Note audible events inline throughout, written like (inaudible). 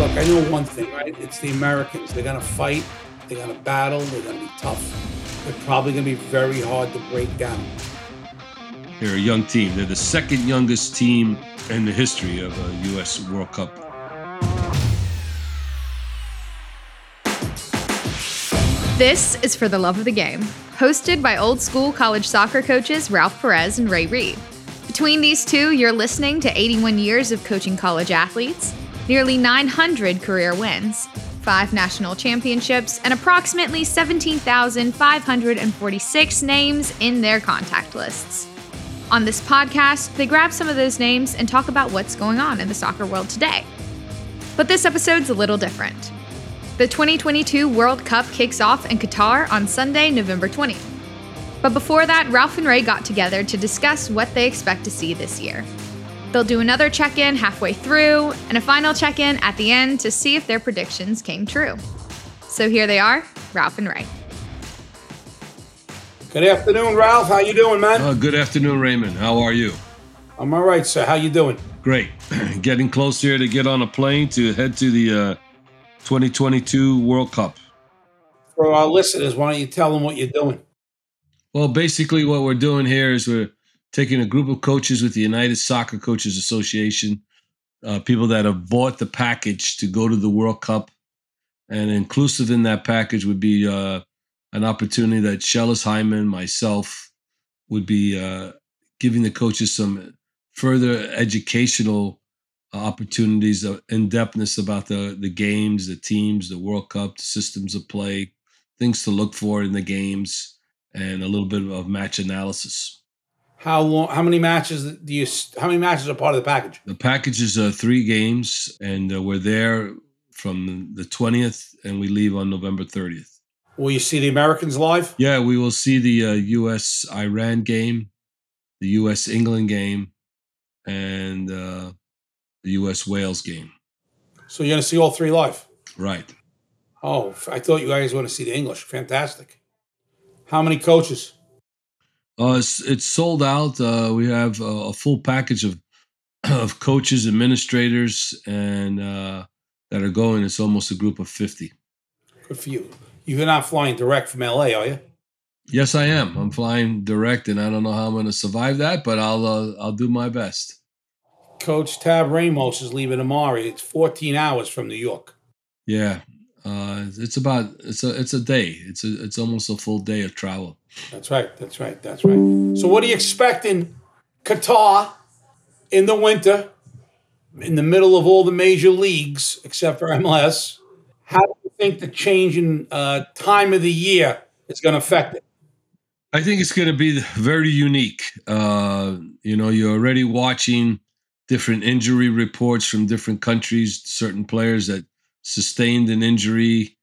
Look, I know one thing, right? It's the Americans. They're going to fight, they're going to battle, they're going to be tough. They're probably going to be very hard to break down. They're a young team. They're the second youngest team in the history of a U.S. World Cup. This is For the Love of the Game, hosted by old school college soccer coaches Ralph Perez and Ray Reid. Between these two, you're listening to 81 years of coaching college athletes, nearly 900 career wins, five national championships, and approximately 17,546 names in their contact lists. On this podcast, they grab some of those names and talk about what's going on in the soccer world today. But this episode's a little different. The 2022 World Cup kicks off in Qatar on Sunday, November 20th. But before that, Ralph and Ray got together to discuss what they expect to see this year. They'll do another check in halfway through and a final check in at the end to see if their predictions came true. So here they are, Ralph and Ray. Good afternoon, Ralph. How you doing, man? Uh, good afternoon, Raymond. How are you? I'm all right, sir. How you doing? Great. (clears throat) Getting close here to get on a plane to head to the uh, 2022 World Cup. For our listeners, why don't you tell them what you're doing? Well, basically, what we're doing here is we're taking a group of coaches with the United Soccer Coaches Association, uh, people that have bought the package to go to the World Cup. And inclusive in that package would be uh, an opportunity that Schellas Hyndman, myself, would be uh, giving the coaches some further educational opportunities of in-depthness about the the games, the teams, the World Cup, the systems of play, things to look for in the games, and a little bit of match analysis. How long? How many matches do you? How many matches are part of the package? The package is uh, three games, and uh, we're there from the twentieth, and we leave on November thirtieth. Will you see the Americans live? Yeah, we will see the uh, U.S. Iran game, the U.S. England game, and uh, the U.S. Wales game. So you're going to see all three live? Right. Oh, I thought you guys want to see the English. Fantastic. How many coaches? Uh, it's, it's sold out. Uh, we have a, a, full package of (clears throat) of coaches, administrators, and uh, that are going. It's almost a group of fifty. Good for you. You're not flying direct from LA, are you? Yes, I am. I'm flying direct, and I don't know how I'm going to survive that, but I'll uh, I'll do my best. Coach Tab Ramos is leaving tomorrow. It's 14 hours from New York. Yeah, uh, it's about it's a it's a day. It's a it's almost a full day of travel. That's right. That's right. That's right. So, what are you expecting, Qatar, in the winter, in the middle of all the major leagues except for MLS? How do you think the change in uh, time of the year is going to affect it? I think it's going to be very unique. Uh, you know, you're already watching different injury reports from different countries, certain players that sustained an injury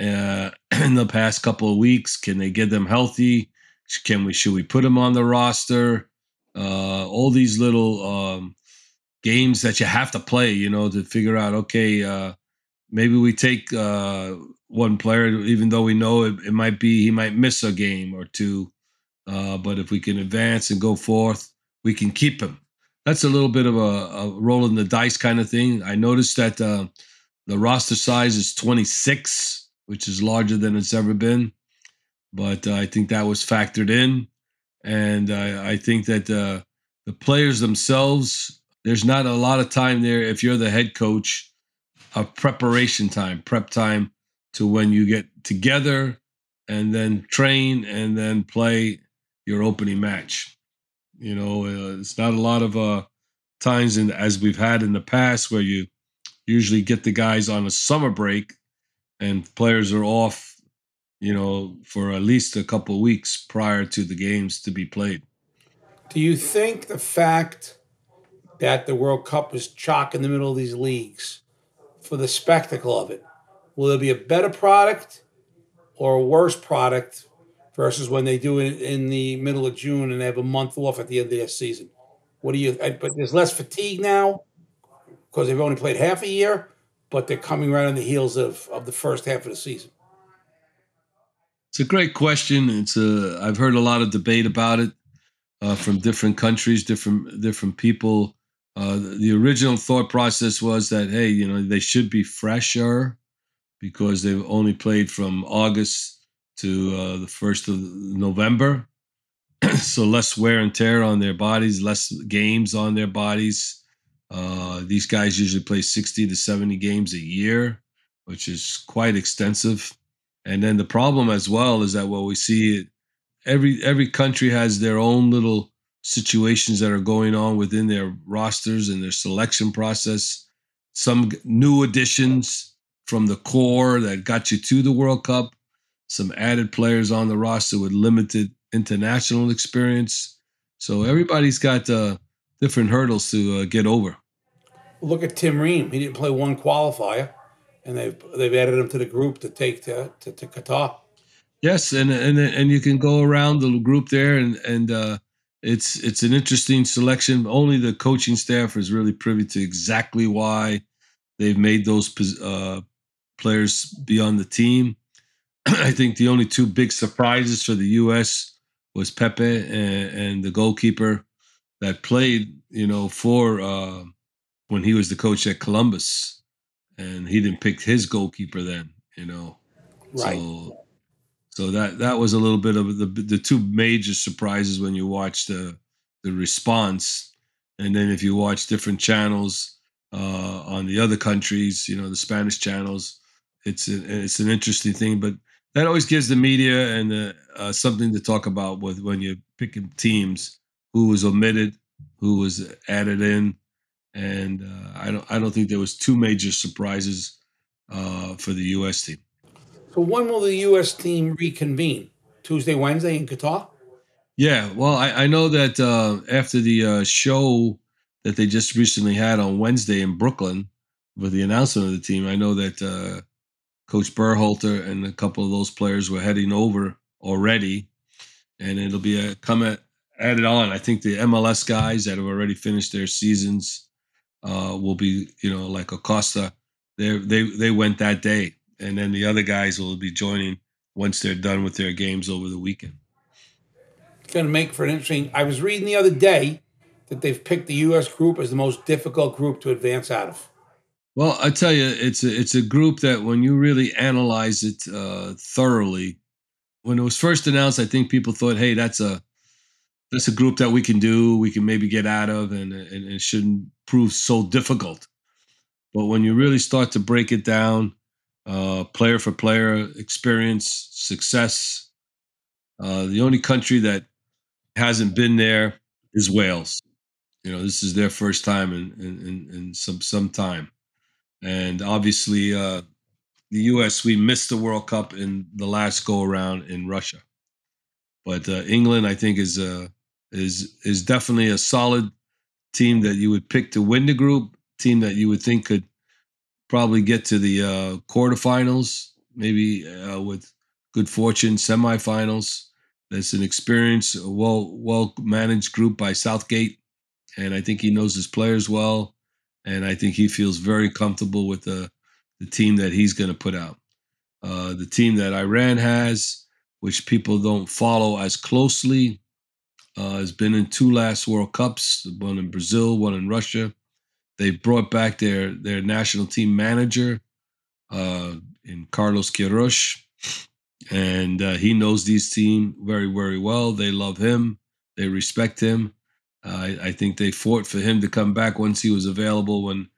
uh, (clears throat) in the past couple of weeks. Can they get them healthy? Can we should we put them on the roster? Uh, all these little um, games that you have to play, you know, to figure out. Okay, uh, maybe we take uh, one player, even though we know it, it, might be he might miss a game or two. Uh, but if we can advance and go forth, we can keep him that's a little bit of a, a roll in the dice kind of thing. I noticed that uh, the roster size is 26, which is larger than it's ever been. But uh, I think that was factored in. And I, I think that uh, the players themselves, there's not a lot of time there if you're the head coach of preparation time, prep time to when you get together and then train and then play your opening match. You know, uh, it's not a lot of uh, times in as we've had in the past where you usually get the guys on a summer break and players are off, you know, for at least a couple weeks prior to the games to be played. Do you think the fact that the World Cup is chock in the middle of these leagues for the spectacle of it, will there be a better product or a worse product versus when they do it in the middle of June and they have a month off at the end of their season. What do you? But there's less fatigue now because they've only played half a year, but they're coming right on the heels of of the first half of the season. It's a great question. It's a I've heard a lot of debate about it uh, from different countries, different different people Uh, the original thought process was that hey, you know, they should be fresher because they've only played from August to uh, the first of November, (clears throat) so less wear and tear on their bodies, less games on their bodies. Uh, these guys usually play 60 to 70 games a year, which is quite extensive. And then the problem as well is that what we see every every country has their own little situations that are going on within their rosters and their selection process. Some new additions from the core that got you to the World Cup, some added players on the roster with limited international experience. So everybody's got uh, different hurdles to uh, get over. Look at Tim Ream. He didn't play one qualifier, and they've they've added him to the group to take to, to, to Qatar. Yes, and and and you can go around the group there, and and uh, it's it's an interesting selection. Only the coaching staff is really privy to exactly why they've made those uh, players be on the team. (clears throat) I think the only two big surprises for the U.S. was Pepi and, and the goalkeeper that played, you know, for uh, when he was the coach at Columbus, and he didn't pick his goalkeeper then, you know. Right. So so that that was a little bit of the the two major surprises when you watch the the response, and then if you watch different channels uh, on the other countries, you know the Spanish channels, it's a, it's an interesting thing. But that always gives the media and the, uh, something to talk about with when you're picking teams who was omitted, who was added in, and uh, I don't I don't think there was two major surprises uh, for the U.S. team. So when will the U.S. team reconvene? Tuesday, Wednesday in Qatar? Yeah, well, I, I know that uh, after the uh, show that they just recently had on Wednesday in Brooklyn with the announcement of the team, I know that uh, Coach Berhalter and a couple of those players were heading over already, and it'll be a, come at, added on. I think the MLS guys that have already finished their seasons uh, will be, you know, like Acosta. They they they went that day and then the other guys will be joining once they're done with their games over the weekend. It's going to make for an interesting. I was reading the other day that they've picked the U.S. group as the most difficult group to advance out of. Well, I tell you, it's a, it's a group that when you really analyze it uh, thoroughly, when it was first announced, I think people thought, "Hey, that's a that's a group that we can do, we can maybe get out of, and, and it shouldn't prove so difficult." But when you really start to break it down, uh, player for player experience, success. Uh, the only country that hasn't been there is Wales. You know, this is their first time in in, in some some time, and obviously uh, the U.S. We missed the World Cup in the last go around in Russia, but uh, England I think is uh, is is definitely a solid team that you would pick to win the group. Team that you would think could probably get to the uh, quarterfinals, maybe uh, with good fortune, semifinals. That's an experienced, well well managed group by Southgate, and I think he knows his players well, and I think he feels very comfortable with the the team that he's going to put out. Uh, the team that Iran has, which people don't follow as closely, uh, has been in two last World Cups, one in Brazil, one in Russia. They brought back their their national team manager uh, in Carlos Queiroz, and uh, he knows these team very very well. They love him. They respect him. I, I, think they fought for him to come back once he was available when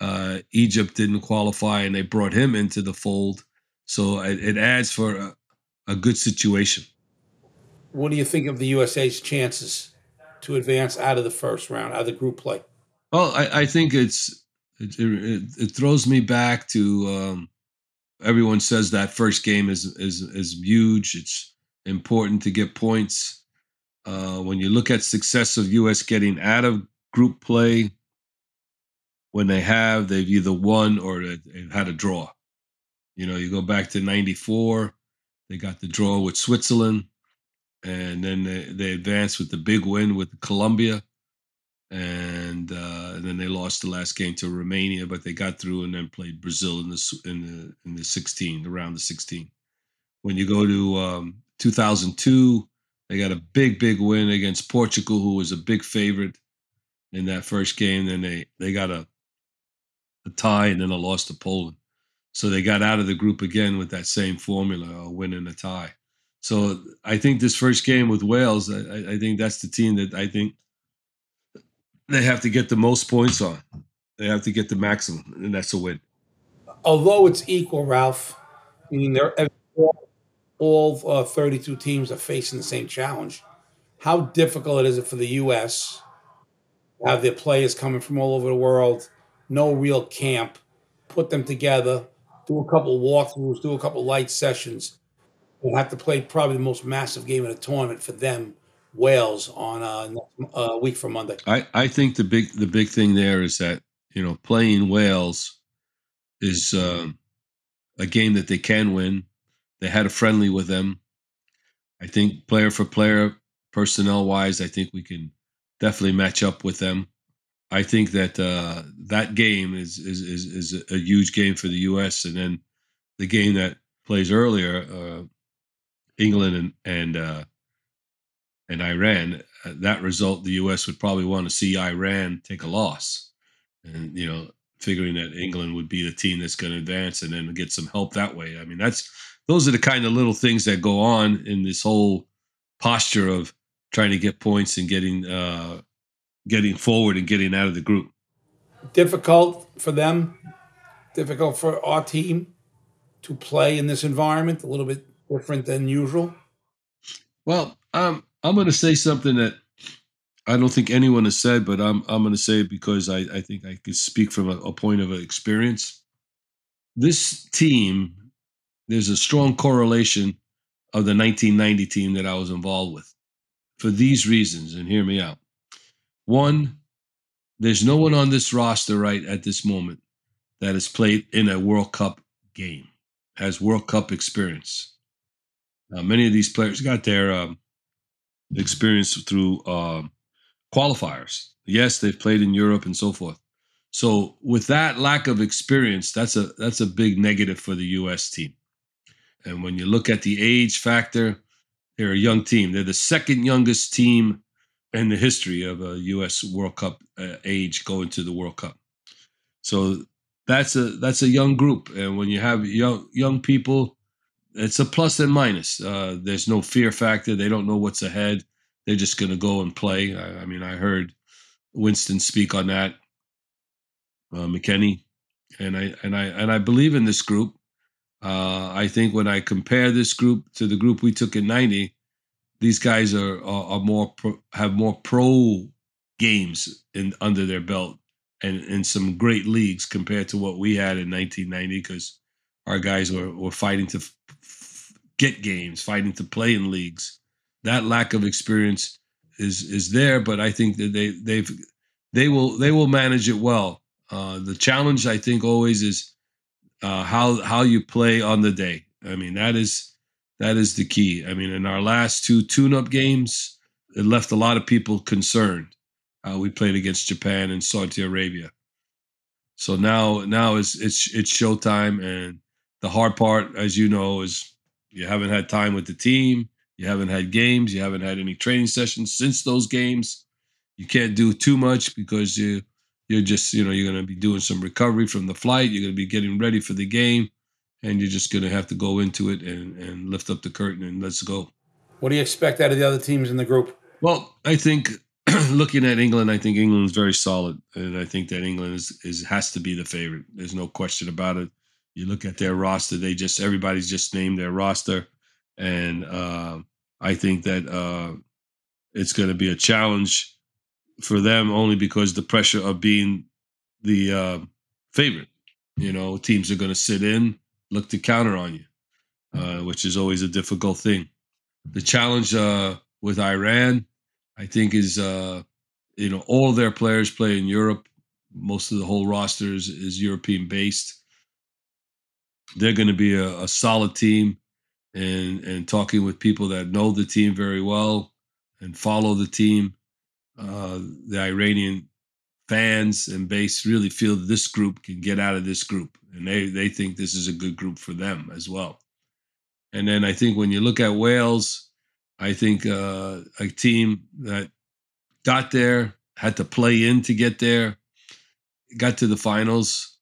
uh, Egypt didn't qualify, and they brought him into the fold. So it, it adds for a, a good situation. What do you think of the USA's chances to advance out of the first round, out of the group play? Well, I, I think it's it, it, it, throws me back to um, everyone says that first game is is is huge. It's important to get points. Uh, when you look at success of U.S. getting out of group play, when they have, they've either won or they've had a draw. You know, you go back to '94, they got the draw with Switzerland, and then they, they advanced with the big win with Colombia and, uh, and then they lost the last game to Romania, but they got through and then played Brazil in the in the in the 16, around the 16. When you go to um, 2002, they got a big big win against Portugal, who was a big favorite, in that first game. Then they they got a a tie and then a loss to Poland. So they got out of the group again with that same formula, a win and a tie. So I think this first game with Wales, I, I think that's the team that I think they have to get the most points on. They have to get the maximum, and that's a win. Although it's equal, Ralph, meaning they're all uh, 32 teams are facing the same challenge. How difficult is it for the U.S. have their players coming from all over the world, no real camp, put them together, do a couple walkthroughs, do a couple light sessions, and have to play probably the most massive game in the tournament for them, Wales, on a uh, week from Monday. I, I think the big the big thing there is that you know playing Wales is um, a game that they can win. They had a friendly with them. I think player for player, personnel wise, I think we can definitely match up with them. I think that uh, that game is, is is is a huge game for the U.S. And then the game that plays earlier, uh, England and and uh, and Iran. Uh, that result, the U.S. would probably want to see Iran take a loss, and you know, figuring that England would be the team that's going to advance and then get some help that way. I mean, that's those are the kind of little things that go on in this whole posture of trying to get points and getting uh, getting forward and getting out of the group. Difficult for them, difficult for our team to play in this environment, a little bit different than usual. Well, um, I'm going to say something that I don't think anyone has said, but I'm I'm going to say it because I, I think I could speak from a, a point of experience. This team, there's a strong correlation of the 1990 team that I was involved with for these reasons, and hear me out. One, there's no one on this roster right at this moment that has played in a World Cup game, has World Cup experience. Now, many of these players got their um, experience through um, qualifiers. Yes, they've played in Europe and so forth. So, with that lack of experience, that's a that's a big negative for the U.S. team. And when you look at the age factor, they're a young team. They're the second youngest team in the history of a U.S. World Cup uh, age going to the World Cup. So that's a that's a young group, and when you have young young people, it's a plus and minus. Uh, there's no fear factor. They don't know what's ahead. They're just going to go and play. I, I, mean, I heard Weston speak on that, uh, McKennie, and I and I and I believe in this group. Uh, I think when I compare this group to the group we took in '90, these guys are are, are more pro, have more pro games in under their belt and in some great leagues compared to what we had in 1990 because our guys were, were fighting to get games fighting to play in leagues that lack of experience is is there but i think that they they've they will they will manage it well uh, the challenge i think always is uh, how how you play on the day i mean that is that is the key. I mean, in our last two tune-up games, it left a lot of people concerned. Uh, we played against Japan and Saudi Arabia. So now, now it's it's it's showtime, and the hard part, as you know, is you haven't had time with the team, you haven't had games, you haven't had any training sessions since those games. You can't do too much because you you're just you know you're going to be doing some recovery from the flight. You're going to be getting ready for the game and you're just going to have to go into it and, and lift up the curtain and let's go. What do you expect out of the other teams in the group? Well, I think (clears throat) looking at England, I think England's very solid, and I think that England is, is has to be the favorite. There's no question about it. You look at their roster; they just everybody's just named their roster, and uh, I think that uh, it's going to be a challenge for them only because the pressure of being the uh, favorite. You know, teams are going to sit in look to counter on you, uh, which is always a difficult thing. The challenge uh, with Iran, I think, is uh, you know all their players play in Europe. Most of the whole roster is, is European based. They're going to be a, a solid team, and and talking with people that know the team very well and follow the team. Uh, the Iranian fans and base really feel this group can get out of this group and they they think this is a good group for them as well and then i think when you look at wales i think uh, a team that got there had to play in to get there. Got to the finals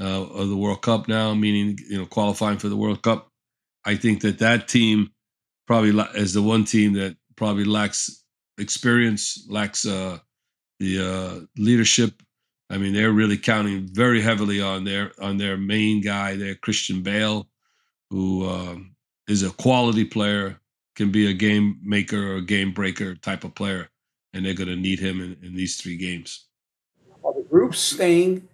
uh, of the World Cup now, meaning you know qualifying for the World Cup. I think that that team probably is the one team that probably lacks experience, lacks uh, the uh, leadership. I mean, they're really counting very heavily on their on their main guy, there, Christian Bale, who um, is a quality player, can be a game maker or game breaker type of player, and they're going to need him in, in these three games. Are the groups staying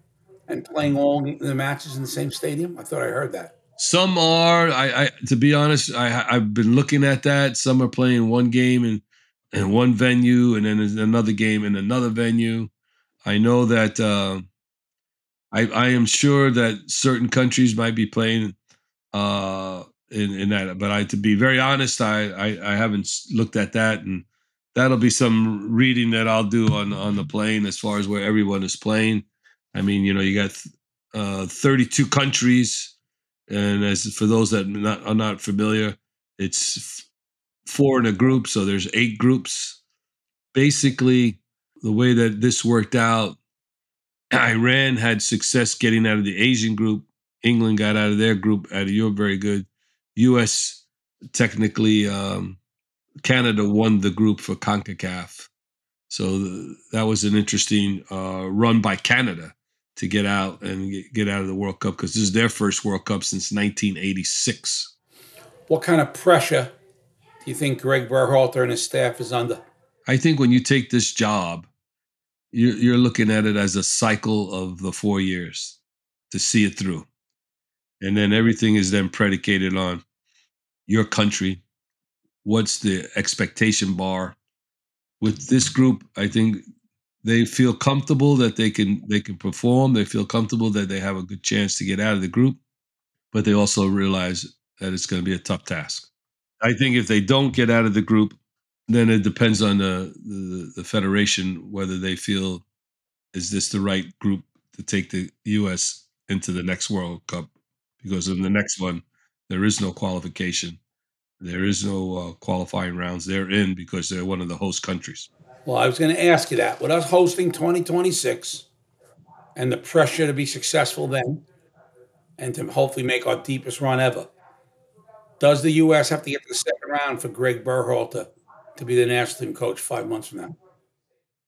and playing all the matches in the same stadium? I thought I heard that. Some are. I, I to be honest, I I've been looking at that. Some are playing one game in in one venue, and then another game in another venue. I know that. Uh, I I am sure that certain countries might be playing uh, in in that, but I to be very honest, I, I I haven't looked at that, and that'll be some reading that I'll do on on the plane as far as where everyone is playing. I mean, you know, you got uh, 32 countries, and as for those that not, are not familiar, it's four in a group, so there's eight groups. Basically, the way that this worked out, (clears throat) Iran had success getting out of the Asian group. England got out of their group. Out of your very good. U.S. technically, um, Canada won the group for Concacaf. So that was an interesting uh, run by Canada to get out and get out of the World Cup because this is their first World Cup since 1986. What kind of pressure do you think Greg Berhalter and his staff is under? I think when you take this job, you're, you're looking at it as a cycle of the four years to see it through. And then everything is then predicated on your country. What's the expectation bar? With this group, I think they feel comfortable that they can they can perform. They feel comfortable that they have a good chance to get out of the group, but they also realize that it's going to be a tough task. I think if they don't get out of the group, then it depends on the, the, the federation whether they feel is this the right group to take the U.S. into the next World Cup because in the next one there is no qualification, there is no uh, qualifying rounds. They're in because they're one of the host countries. Well, I was going to ask you that. With us hosting 2026 and the pressure to be successful then and to hopefully make our deepest run ever, does the U.S. have to get to the second round for Greg Berhalter to be the national team coach five months from now?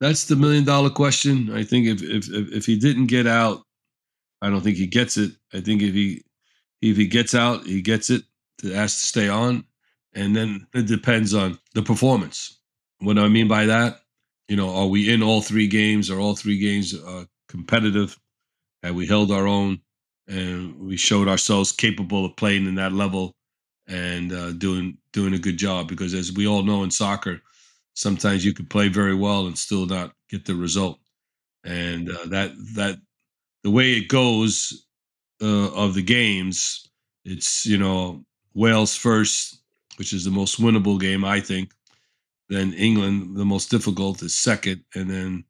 That's the million dollar question. I think if if if he didn't get out, I don't think he gets it. I think if he if he gets out, he gets it. To ask to stay on, and then it depends on the performance. What do I mean by that, you know, are we in all three games? Are all three games uh, competitive? Have we held our own? And we showed ourselves capable of playing in that level and uh, doing doing a good job. Because as we all know in soccer, sometimes you can play very well and still not get the result. And uh, that that the way it goes uh, of the games, it's you know Wales first, which is the most winnable game, I think. Then England, the most difficult, is second, and then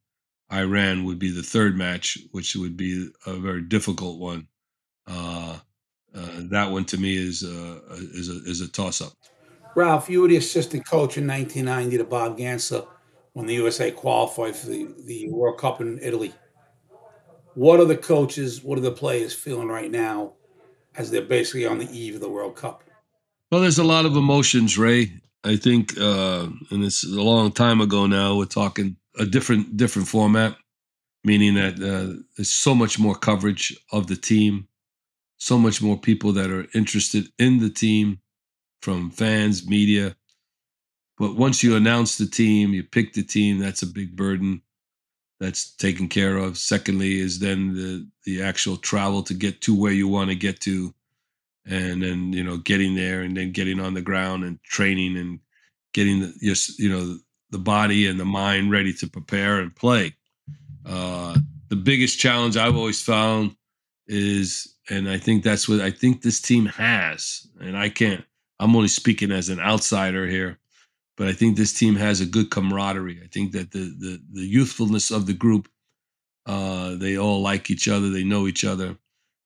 Iran would be the third match, which would be a very difficult one. Uh, uh, that one to me is uh, is a is a toss up. Ralph, you were the assistant coach in 1990 to Bob Gansler when the USA qualified for the, the World Cup in Italy. What are the coaches, what are the players feeling right now as they're basically on the eve of the World Cup? Well, there's a lot of emotions, Ray. I think, uh, and it's a long time ago now. We're talking a different different format, meaning that uh, there's so much more coverage of the team, so much more people that are interested in the team, from fans, media. But once you announce the team, you pick the team. That's a big burden. That's taken care of. Secondly, is then the the actual travel to get to where you want to get to and then you know getting there and then getting on the ground and training and getting the just you know the body and the mind ready to prepare and play. Uh, the biggest challenge i've always found is and i think that's what i think this team has and i can't i'm only speaking as an outsider here but i think this team has a good camaraderie. I think that the the, the youthfulness of the group uh, they all like each other they know each other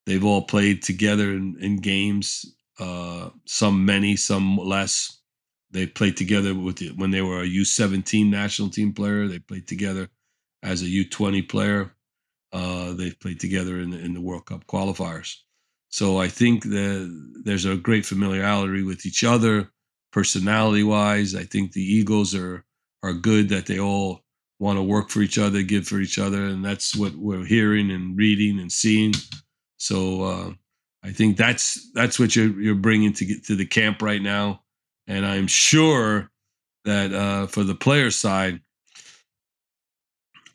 They've all played together in, in games, uh, some many, some less. They played together with the, when they were a U17 national team player. They played together as a U20 player. Uh, they've played together in the, in the World Cup qualifiers. So I think that there's a great familiarity with each other, personality wise. I think the egos are are good that they all want to work for each other, give for each other, and that's what we're hearing and reading and seeing. So uh, I think that's that's what you're you're bringing to get to the camp right now, and I'm sure that uh, for the player side,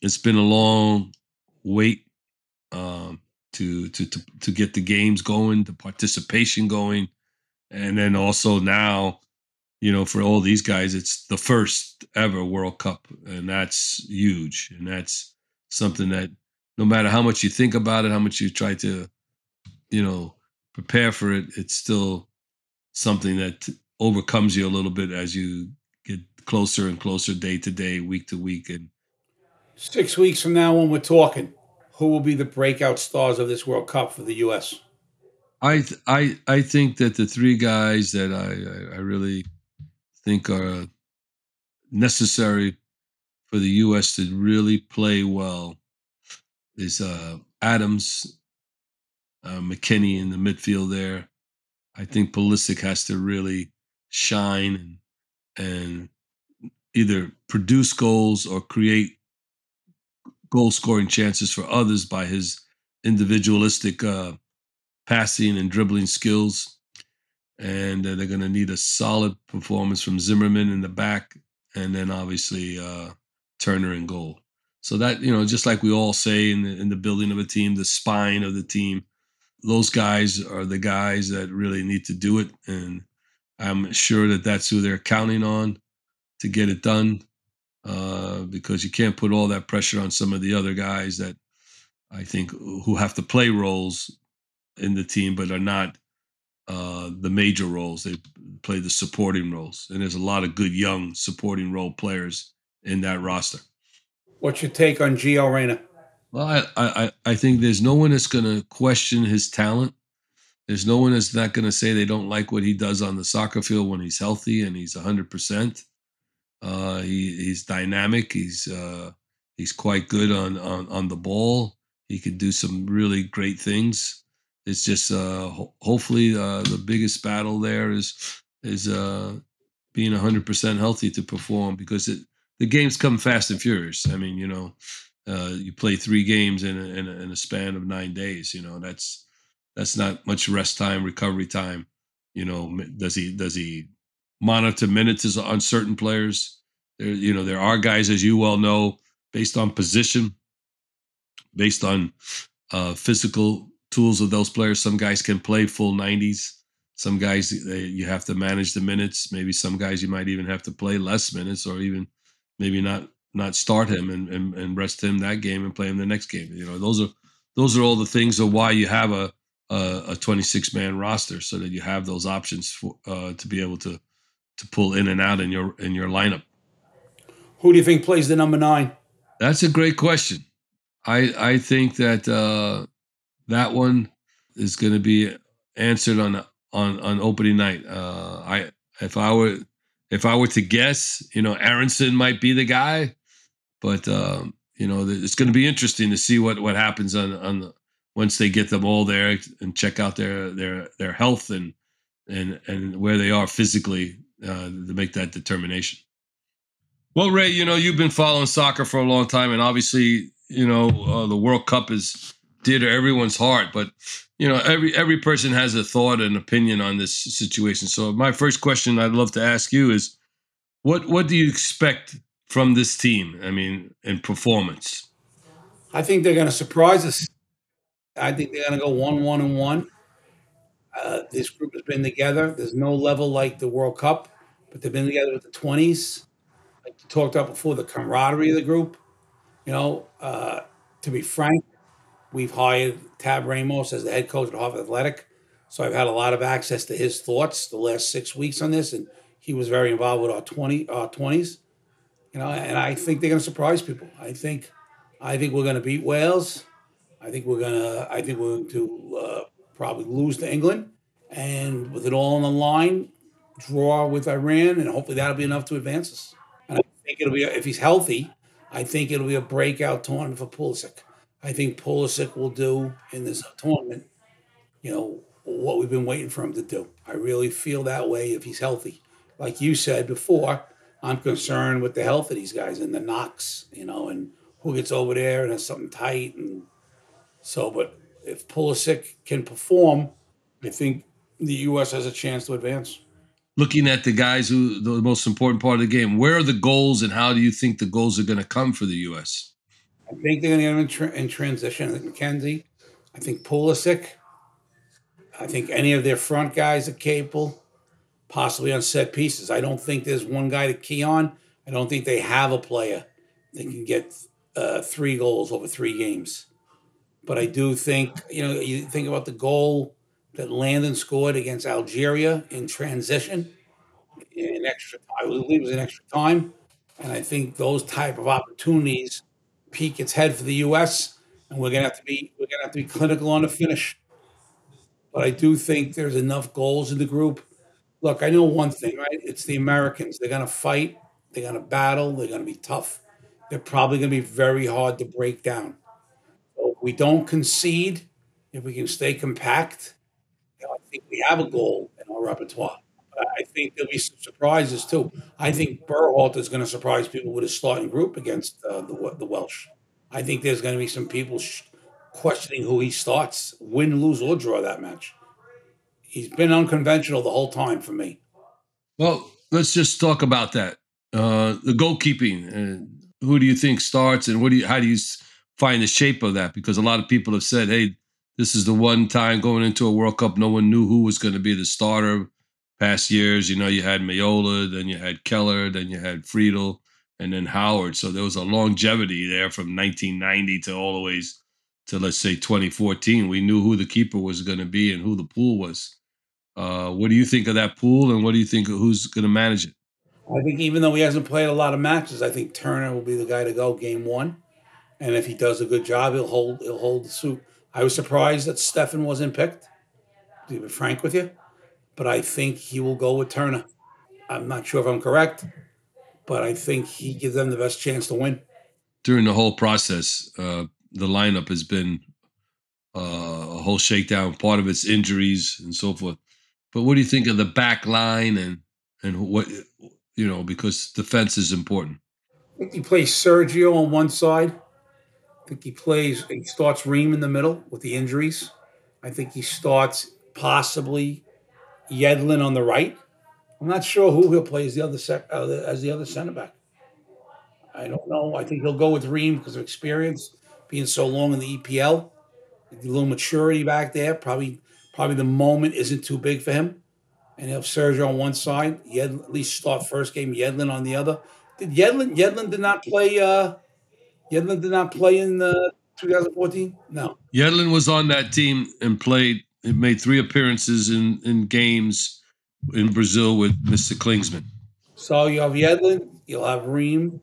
it's been a long wait um, to, to to to get the games going, the participation going, and then also now, you know, for all these guys, it's the first ever World Cup, and that's huge, and that's something that no matter how much you think about it, how much you try to, you know, prepare for it, it's still something that overcomes you a little bit as you get closer and closer day to day, week to week, and Six weeks from now, when we're talking, who will be the breakout stars of this World Cup for the U.S.? I th- I I think that the three guys that I I, I really think are necessary for the U.S. to really play well is uh, Adams, uh, McKennie in the midfield there. I think Pulisic has to really shine and, and either produce goals or create goal scoring chances for others by his individualistic uh, passing and dribbling skills. And uh, they're going to need a solid performance from Zimmerman in the back, and then obviously uh, Turner in goal. So that you know, just like we all say in the, in the building of a team, the spine of the team, those guys are the guys that really need to do it, and I'm sure that that's who they're counting on to get it done uh, because you can't put all that pressure on some of the other guys that I think who have to play roles in the team but are not uh, the major roles. They play the supporting roles, and there's a lot of good young supporting role players in that roster. What's your take on Gio Reyna? Well, I, I, I think there's no one that's going to question his talent. There's no one that's not going to say they don't like what he does on the soccer field when he's healthy and he's 100%. Uh, he, he's dynamic. He's uh, he's quite good on, on on the ball. He could do some really great things. It's just uh, ho- hopefully uh, the biggest battle there is is uh, being 100% healthy to perform because it, the games come fast and furious. I mean, you know, uh, you play three games in a, in a, in a span of nine days. You know, that's that's not much rest time, recovery time. You know, does he does he monitor minutes on certain players. There, you know, there are guys, as you well know, based on position, based on uh, physical tools of those players. Some guys can play full 90s. Some guys they, you have to manage the minutes. Maybe some guys you might even have to play less minutes, or even maybe not not start him and, and, and rest him that game and play him the next game. You know, those are those are all the things of why you have a a, a 26 man roster so that you have those options for, uh, to be able to to pull in and out in your in your lineup. Who do you think plays the number nine? That's a great question. I I think that uh, that one is going to be answered on on on opening night. Uh, I if I were if I were to guess, you know, Aaronson might be the guy, but um, you know, it's going to be interesting to see what what happens on on the, once they get them all there and check out their their their health and and and where they are physically uh, to make that determination. Well, Ray, you know you've been following soccer for a long time, and obviously, you know uh, the World Cup is dear to everyone's heart. But you know, every every person has a thought and opinion on this situation. So, my first question I'd love to ask you is, what what do you expect from this team? I mean, in performance. I think they're going to surprise us. I think they're going to go one, one, and one. Uh, this group has been together. There's no level like the World Cup, but they've been together with the 20s. Like you talked about before, the camaraderie of the group. You know, uh, to be frank, we've hired Tab Ramos as the head coach at Hartford Athletic. So I've had a lot of access to his thoughts the last six weeks on this, and he was very involved with our 20 our 20s. You know, and I think they're going to surprise people. I think, I think we're going to beat Wales. I think we're gonna. I think we're going to uh, probably lose to England, and with it all on the line, draw with Iran, and hopefully that'll be enough to advance us. And I think it'll be if he's healthy. I think it'll be a breakout tournament for Pulisic. I think Pulisic will do in this mm-hmm. tournament, you know, what we've been waiting for him to do. I really feel that way if he's healthy. Like you said before, I'm concerned with the health of these guys and the knocks, you know, and who gets over there and has something tight. And so, but if Pulisic can perform, I think the U.S. has a chance to advance. Looking at the guys who the most important part of the game, where are the goals and how do you think the goals are going to come for the U.S.? I think they're going to get them in, tra- in transition. I think McKennie, I think Pulisic, I think any of their front guys are capable, possibly on set pieces. I don't think there's one guy to key on. I don't think they have a player that can get uh, three goals over three games. But I do think, you know, you think about the goal that Landon scored against Algeria in transition in extra I believe it was in extra time. And I think those type of opportunities peak its head for the US and we're gonna have to be we're gonna have to be clinical on the finish. But I do think there's enough goals in the group. Look, I know one thing, right? It's the Americans. They're gonna fight, they're gonna battle, they're gonna be tough. They're probably gonna be very hard to break down. So we don't concede, if we can stay compact, I think we have a goal in our repertoire. I think there'll be some surprises too. I think Berhalter is going to surprise people with his starting group against uh, the, the Welsh. I think there's going to be some people sh- questioning who he starts, win, lose, or draw that match. He's been unconventional the whole time for me. Well, let's just talk about that. Uh, the goalkeeping. Uh, who do you think starts, and what do you? How do you find the shape of that? Because a lot of people have said, "Hey, this is the one time going into a World Cup, no one knew who was going to be the starter." Past years, you know, you had Meola, then you had Keller, then you had Friedel, and then Howard. So there was a longevity there from 1990 to all the to let's say 2014. We knew who the keeper was going to be and who the pool was. Uh, what do you think of that pool, and what do you think of who's going to manage it? I think even though he hasn't played a lot of matches, I think Turner will be the guy to go game one, and if he does a good job, he'll hold he'll hold the suit. I was surprised that Steffen wasn't picked. To be frank with you, but I think he will go with Turner. I'm not sure if I'm correct, but I think he gives them the best chance to win. During the whole process, uh, the lineup has been uh, a whole shakedown. Part of it's injuries and so forth. But what do you think of the back line and and what you know because defense is important? I think he plays Sergio on one side. I think he plays. He starts Ream in the middle with the injuries. I think he starts possibly Yedlin on the right. I'm not sure who he'll play as the other uh, as the other center back. I don't know. I think he'll go with Ream because of experience, being so long in the EPL, a little maturity back there. Probably, probably the moment isn't too big for him. And he'll have Sergio on one side. Yed, at least start first game. Yedlin on the other. Did Yedlin? Yedlin did not play. Uh, Yedlin did not play in uh, 2014. No. Yedlin was on that team and played. He made three appearances in in games in Brazil with Mr. Klinsmann. So you have Yedlin, you'll have Ream,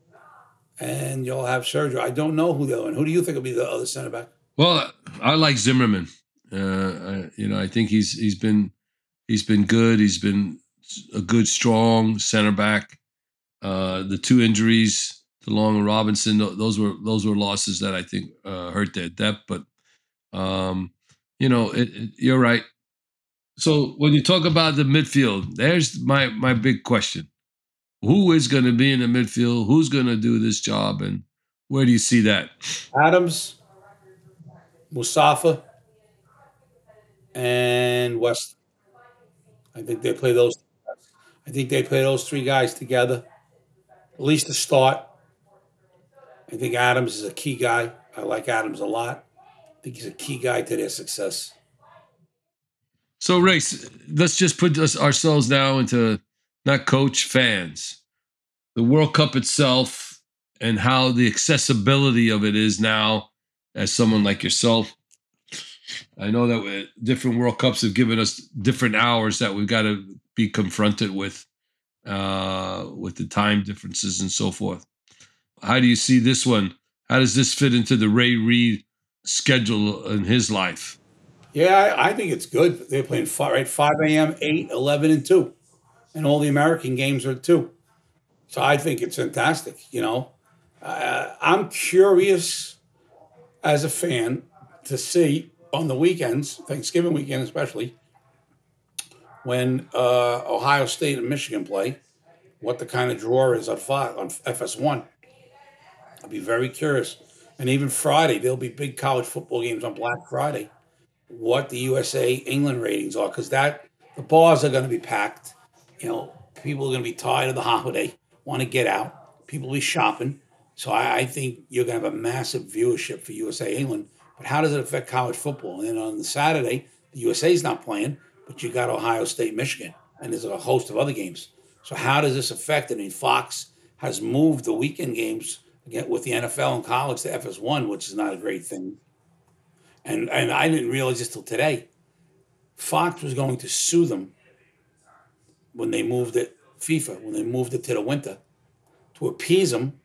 and you'll have Sergio. I don't know who the other one. Who do you think will be the other center back? Well, I like Zimmerman. Uh, I, you know, I think he's he's been he's been good. He's been a good, strong center back. Uh, the two injuries, to Long and Robinson, those were those were losses that I think uh, hurt their depth. But um, you know, it, it, you're right. So when you talk about the midfield, there's my my big question: Who is going to be in the midfield? Who's going to do this job? And where do you see that? Adams, Mustafa, and West. I think they play those. I think they play those three guys together, at least to start. I think Adams is a key guy. I like Adams a lot. I think he's a key guy to their success. So, Race, let's just put us, ourselves now into not coach fans, the World Cup itself, and how the accessibility of it is now as someone like yourself. I know that different World Cups have given us different hours that we've got to be confronted with, uh, with the time differences and so forth. How do you see this one? How does this fit into the Ray Reid schedule in his life? Yeah, I, I think it's good. They're playing five, right, 5 a.m., 8, 11, and 2. And all the American games are 2. So I think it's fantastic, you know. Uh, I'm curious as a fan to see on the weekends, Thanksgiving weekend especially, when uh, Ohio State and Michigan play, what the kind of draw is on Fox, on FS1. I'll be very curious. And even Friday, there'll be big college football games on Black Friday. What the USA England ratings are, because that the bars are going to be packed. You know, people are going to be tired of the holiday, want to get out. People will be shopping. So I, I think you're going to have a massive viewership for USA England. But how does it affect college football? And then on the Saturday, the USA's not playing, but you got Ohio State, Michigan, and there's a host of other games. So how does this affect? I mean, Fox has moved the weekend games again with the NFL and college to FS1, which is not a great thing. And and I didn't realize this till today. Fox was going to sue them when they moved it, FIFA, when they moved it to the winter, to appease them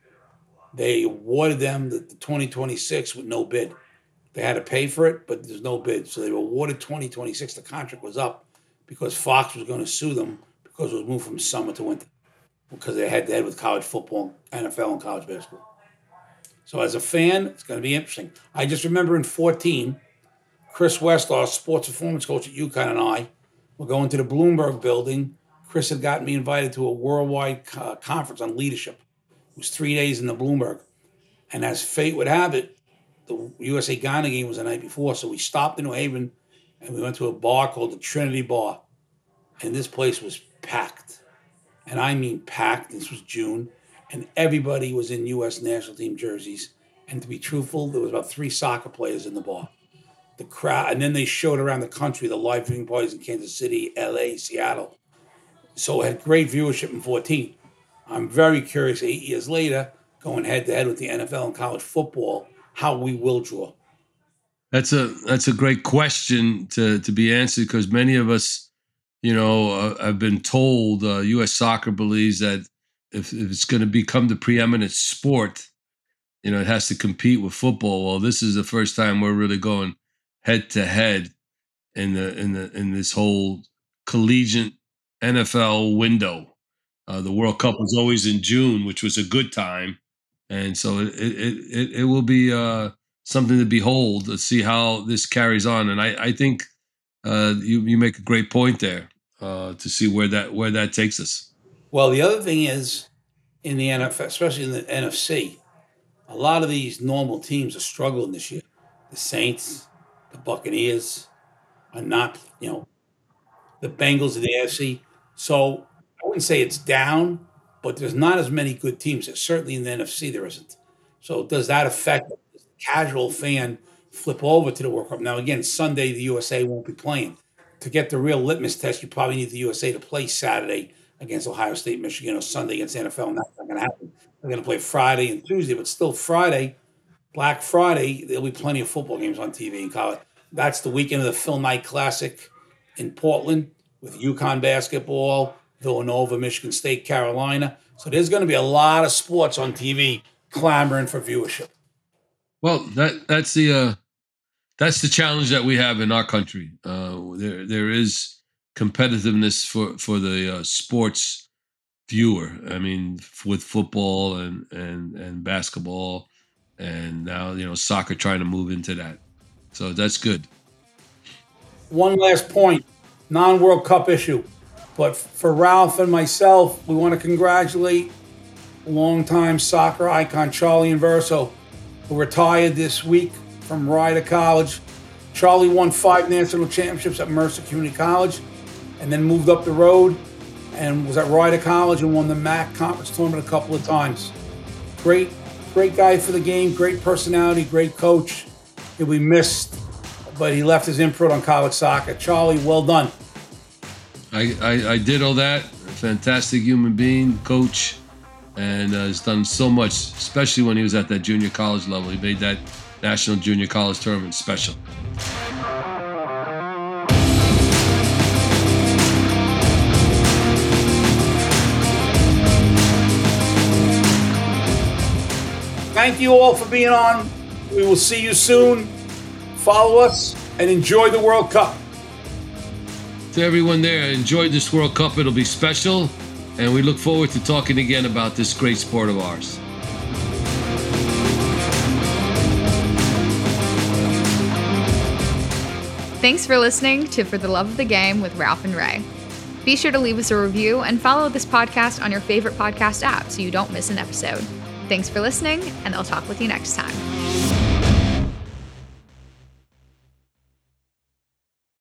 they awarded them the, the 2026 with no bid. They had to pay for it, but there's no bid. So they awarded 2026. The contract was up because Fox was going to sue them because it was moved from summer to winter because they had to head with college football, NFL, and college basketball. So as a fan, it's going to be interesting. I just remember in 14, Chris West, our sports performance coach at UConn, and I were going to the Bloomberg building. Chris had gotten me invited to a worldwide uh, conference on leadership. It was three days in the Bloomberg. And as fate would have it, the USA Ghana game was the night before. So we stopped in New Haven and we went to a bar called the Trinity Bar. And this place was packed. And I mean packed. This was June. And everybody was in U.S. national team jerseys. And to be truthful, there was about three soccer players in the bar. The crowd, and then they showed around the country the live viewing parties in Kansas City, L.A., Seattle. So it had great viewership in 14. I'm very curious, eight years later, going head to head with the NFL and college football, how we will draw. That's a that's a great question to to be answered because many of us, you know, uh, have been told uh, U.S. soccer believes that if, if it's going to become the preeminent sport, you know, it has to compete with football. Well, this is the first time we're really going head to head in the in the in this whole collegiate NFL window. Uh, the World Cup was always in June, which was a good time, and so it it it, it will be uh, something to behold to see how this carries on. And I I think uh, you you make a great point there uh, to see where that where that takes us. Well, the other thing is in the NFL, especially in the NFC, a lot of these normal teams are struggling this year. The Saints, the Buccaneers are not, you know, the Bengals of the AFC. So I wouldn't say it's down, but there's not as many good teams. Certainly in the NFC, there isn't. So does that affect the casual fan flip over to the World Cup? Now, again, Sunday the USA won't be playing. To get the real litmus test, you probably need the USA to play Saturday against Ohio State, Michigan, or Sunday against NFL, and that's not going to happen. They're going to play Friday and Tuesday, but still Friday, Black Friday, there'll be plenty of football games on TV in college. That's the weekend of the Phil Knight Classic in Portland with UConn basketball, Villanova, Michigan State, Carolina. So there's going to be a lot of sports on TV clamoring for viewership. Well, that that's the uh, that's the challenge that we have in our country. Uh, there there is competitiveness for for the uh, sports viewer. I mean, with football and and and basketball, and now you know soccer trying to move into that. So that's good. One last point: non-World Cup issue. But for Ralph and myself, we want to congratulate longtime soccer icon Charlie Inverso, who retired this week from Rider College. Charlie won five national championships at Mercer Community College and then moved up the road and was at Rider College and won the MAC conference tournament a couple of times. Great, great guy for the game, great personality, great coach. He'll be missed, but he left his imprint on college soccer. Charlie, well done. I, I, I did all that. Fantastic human being, coach, and uh, has done so much, especially when he was at that junior college level. He made that national junior college tournament special. Thank you all for being on. We will see you soon. Follow us and enjoy the World Cup. To everyone there, enjoy this World Cup. It'll be special. And we look forward to talking again about this great sport of ours. Thanks for listening to For the Love of the Game with Ralph and Ray. Be sure to leave us a review and follow this podcast on your favorite podcast app so you don't miss an episode. Thanks for listening, and I'll talk with you next time.